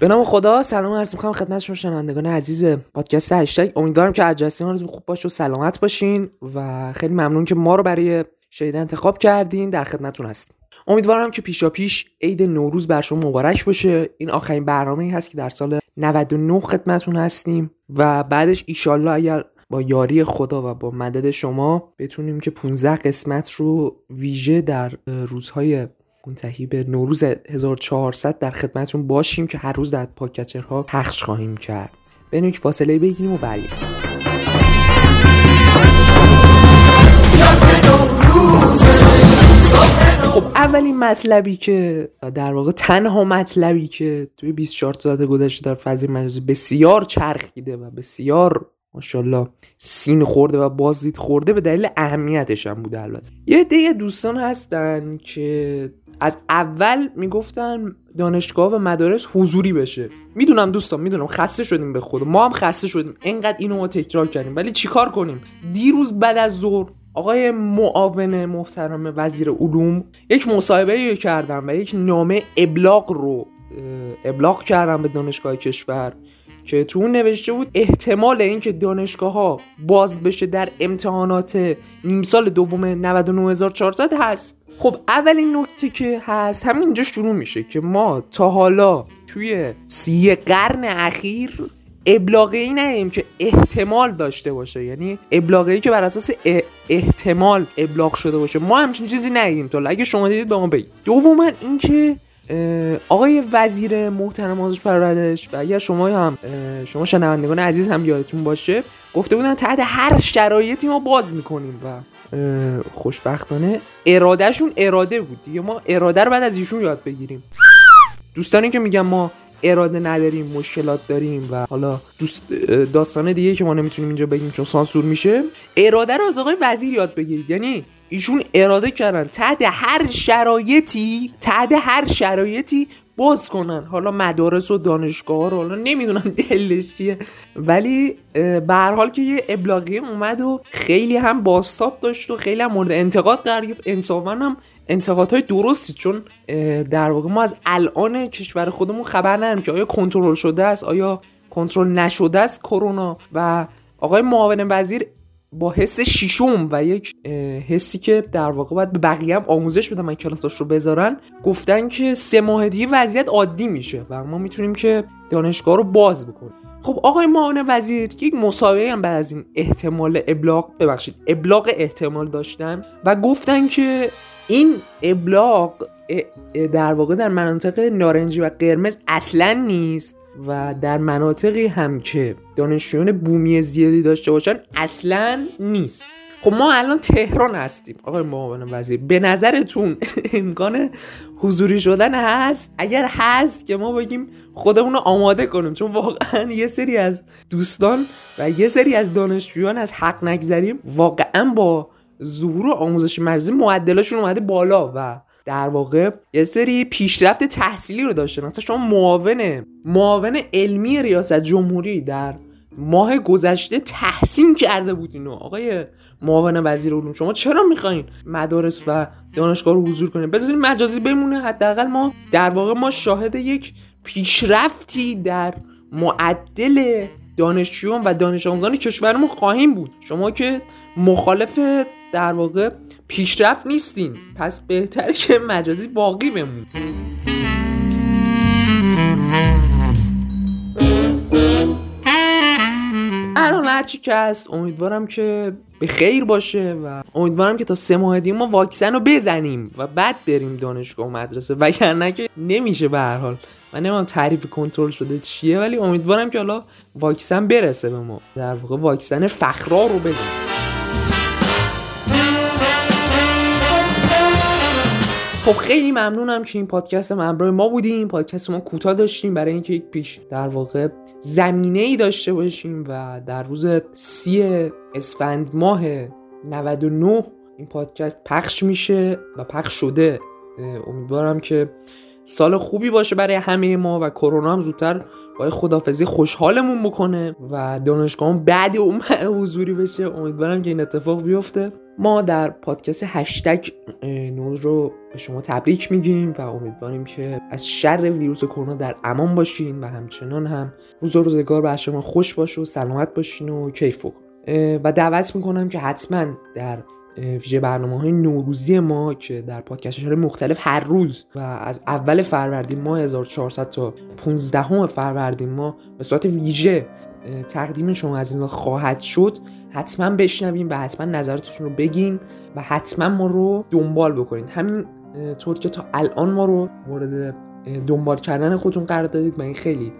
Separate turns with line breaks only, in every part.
به نام خدا سلام عرض می‌کنم خدمت شما شنوندگان عزیز پادکست هشتگ. امیدوارم که اجاسی رو خوب باشه و سلامت باشین و خیلی ممنون که ما رو برای شنیدن انتخاب کردین در خدمتتون هستیم. امیدوارم که پیشا پیش عید نوروز بر شما مبارک باشه. این آخرین برنامه ای هست که در سال 99 خدمتتون هستیم و بعدش ایشالله اگر با یاری خدا و با مدد شما بتونیم که 15 قسمت رو ویژه در روزهای منتهی به نوروز 1400 در خدمتتون باشیم که هر روز در پاکچرها پخش خواهیم کرد. بریم که فاصله بگیریم و برگردیم خب اولین مطلبی که در واقع تنها مطلبی که توی 24 ساعت گذشته در فضای مجازی بسیار چرخیده و بسیار ماشاءالله. سین خورده و بازدید خورده به دلیل اهمیتش هم بوده البته. یه دیگه دوستان هستن که از اول می‌گفتن دانشگاه و مدارس حضوری بشه. می‌دونم دوستان می‌دونم. خسته شدیم به خود ما هم خسته شدیم. اینقدر اینو ما تکرار کردیم. ولی چیکار کنیم؟ دیروز بعد از ظهر آقای معاون محترم وزیر علوم یک مصاحبه کردم و یک نامه ابلاغ رو ابلاغ کردم به دانشگاه کشور که تو اون نوشته بود احتمال اینکه دانشگاه ها باز بشه در امتحانات نیم سال دوم 99400 هست. خب اولین نکته که هست همین اینجا شروع میشه که ما تا حالا توی سی قرن اخیر ابلاغه ای ندیم که احتمال داشته باشه. یعنی ابلاغه ای که بر اساس احتمال ابلاغ شده باشه. ما همچین چیزی ندیدیم تا اگه شما دیدید به ما بگید. دوما اینکه آقای وزیر محترم آزش پرورش و اگر شما هم شما شنوندگان عزیز هم یادتون باشه گفته بودن تحت هر شرایطی ما باز می‌کنیم و خوشبختانه ارادهشون اراده بود. دیگه ما اراده رو بعد از ایشون یاد بگیریم. دوستانی که میگن ما اراده نداریم مشکلات داریم و حالا دوست داستان دیگه که ما نمی‌تونیم اینجا بگیم چون سانسور میشه اراده رو از آقای وزیر یاد بگیرید. یعنی ایشون اراده کردن تحت هر شرایطی تحت هر شرایطی باز کنن. حالا مدارس و دانشگاه رو حالا نمی‌دونم دلش چیه. ولی به هر حال که یه ابلاغی اومد و خیلی هم باستاب داشت و خیلی هم مورد انتقاد قرار گرفت. انصافا هم انتقادهای درستی چون در واقع ما از الان کشور خودمون خبر نداریم که آیا کنترل شده است آیا کنترل نشده است کرونا. و آقای معاون وزیر با حس شیشم و یک حسی که در واقع باید به بقیه هم آموزش بدن من کلاساش رو بذارن گفتن که سه ماه دیگه وضعیت عادی میشه و ما می‌تونیم که دانشگاه رو باز بکنیم. خب آقای معاون وزیر یک مسابقه هم بعد از این احتمال ابلاغ ببخشید ابلاغ احتمال داشتن و گفتن که این ابلاغ در واقع در مناطق نارنجی و قرمز اصلا نیست و در مناطقی هم که دانشجویان بومی زیادی داشته باشن اصلا نیست. خب ما الان تهران هستیم. آقای معاون وزیر به نظرتون امکان حضوری شدن هست؟ اگر هست که ما بگیم خودمون رو آماده کنیم چون واقعا یه سری از دوستان و یه سری از دانشجویان از حق نگذریم واقعا با ظهور آموزش مرزی معدلاشون اومده بالا و در واقع یه سری پیشرفت تحصیلی رو داشته. مثلا شما معاون معاون علمی ریاست جمهوری در ماه گذشته تحسین کرده بود اینو آقای معاون وزیر علوم شما چرا می‌خواین مدارس و دانشگاه رو حضور کنید بذارین مجازی بمونه. حداقل ما در واقع ما شاهد یک پیشرفتی در معدل دانشجویان و دانش آموزان کشورمون خواهیم بود. شما که مخالف در واقع پیشرفت نیستین. پس بهتره که مجازی باقی بمون الان هرچی که هست امیدوارم که به خیر باشه و امیدوارم که تا سه ماه دیگه ما واکسن رو بزنیم و بعد بریم دانشگاه و مدرسه. وگرنه که نمیشه به هر حال. من نمیم تعریف کنترل شده چیه ولی امیدوارم که حالا واکسن برسه به ما. در واقع واکسن فخرا رو بزنیم خب خیلی ممنونم که این پادکست همراه ما بودیم پادکست ما کوتاه داشتیم برای اینکه یک پیش در واقع زمینه ای داشته باشیم و در روز سی اسفند ماه 99 این پادکست پخش میشه و پخش شده. امیدوارم که سال خوبی باشه برای همه ما و کرونا هم زودتر با خدافزی خوشحالمون بکنه و دانشگاه بعد اون حضوری بشه. امیدوارم که این اتفاق بیفته. ما در پادکست هشتگ نوز رو به شما تبریک میگیم و امیدواریم که از شر ویروس کرونا در امان باشین و همچنان هم روز و روزگار بر شما خوش باشه و سلامت باشین و کیف و دعوت می‌کنم که حتما در ویژه برنامه های نوروزی ما که در پادکست های مختلف هر روز و از اول فروردین ماه 1400 تا 15 فروردین ما به صورت ویژه تقدیم شما از این خواهد شد حتما بشنویم و حتما نظراتتون رو بگین و حتما ما رو دنبال بکنید همین طور که تا الان ما رو مورد دنبال کردن خودتون قرار دادید این خیلی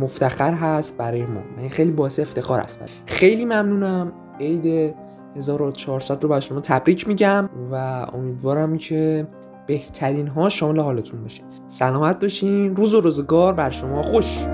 مفتخر هست برای ما. این خیلی باعث افتخار است خیلی ممنونم. عید 1400 رو بر شما تبریک میگم و امیدوارم که بهترین ها شامل حالتون باشه. سلامت باشین. روز و روزگار بر شما خوش.